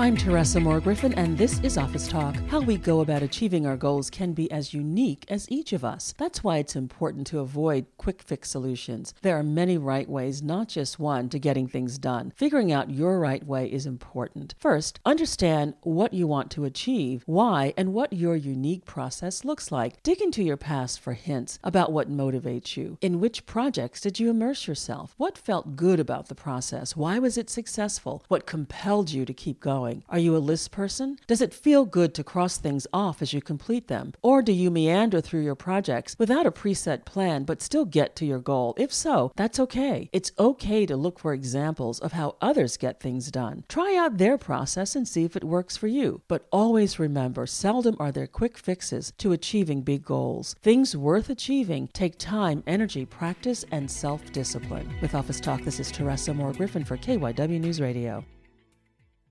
I'm Teresa Moore Griffin, and this is Office Talk. How we go about achieving our goals can be as unique as each of us. That's why it's important to avoid quick fix solutions. There are many right ways, not just one, to getting things done. Figuring out your right way is important. First, understand what you want to achieve, why, and what your unique process looks like. Dig into your past for hints about what motivates you. In which projects did you immerse yourself? What felt good about the process? Why was it successful? What compelled you to keep going? Going? Are you a list person? Does it feel good to cross things off as you complete them? Or do you meander through your projects without a preset plan but still get to your goal? If so, that's okay. It's okay to look for examples of how others get things done. Try out their process and see if it works for you. But always remember, seldom are there quick fixes to achieving big goals. Things worth achieving take time, energy, practice, and self discipline. With Office Talk, this is Teresa Moore Griffin for KYW News Radio.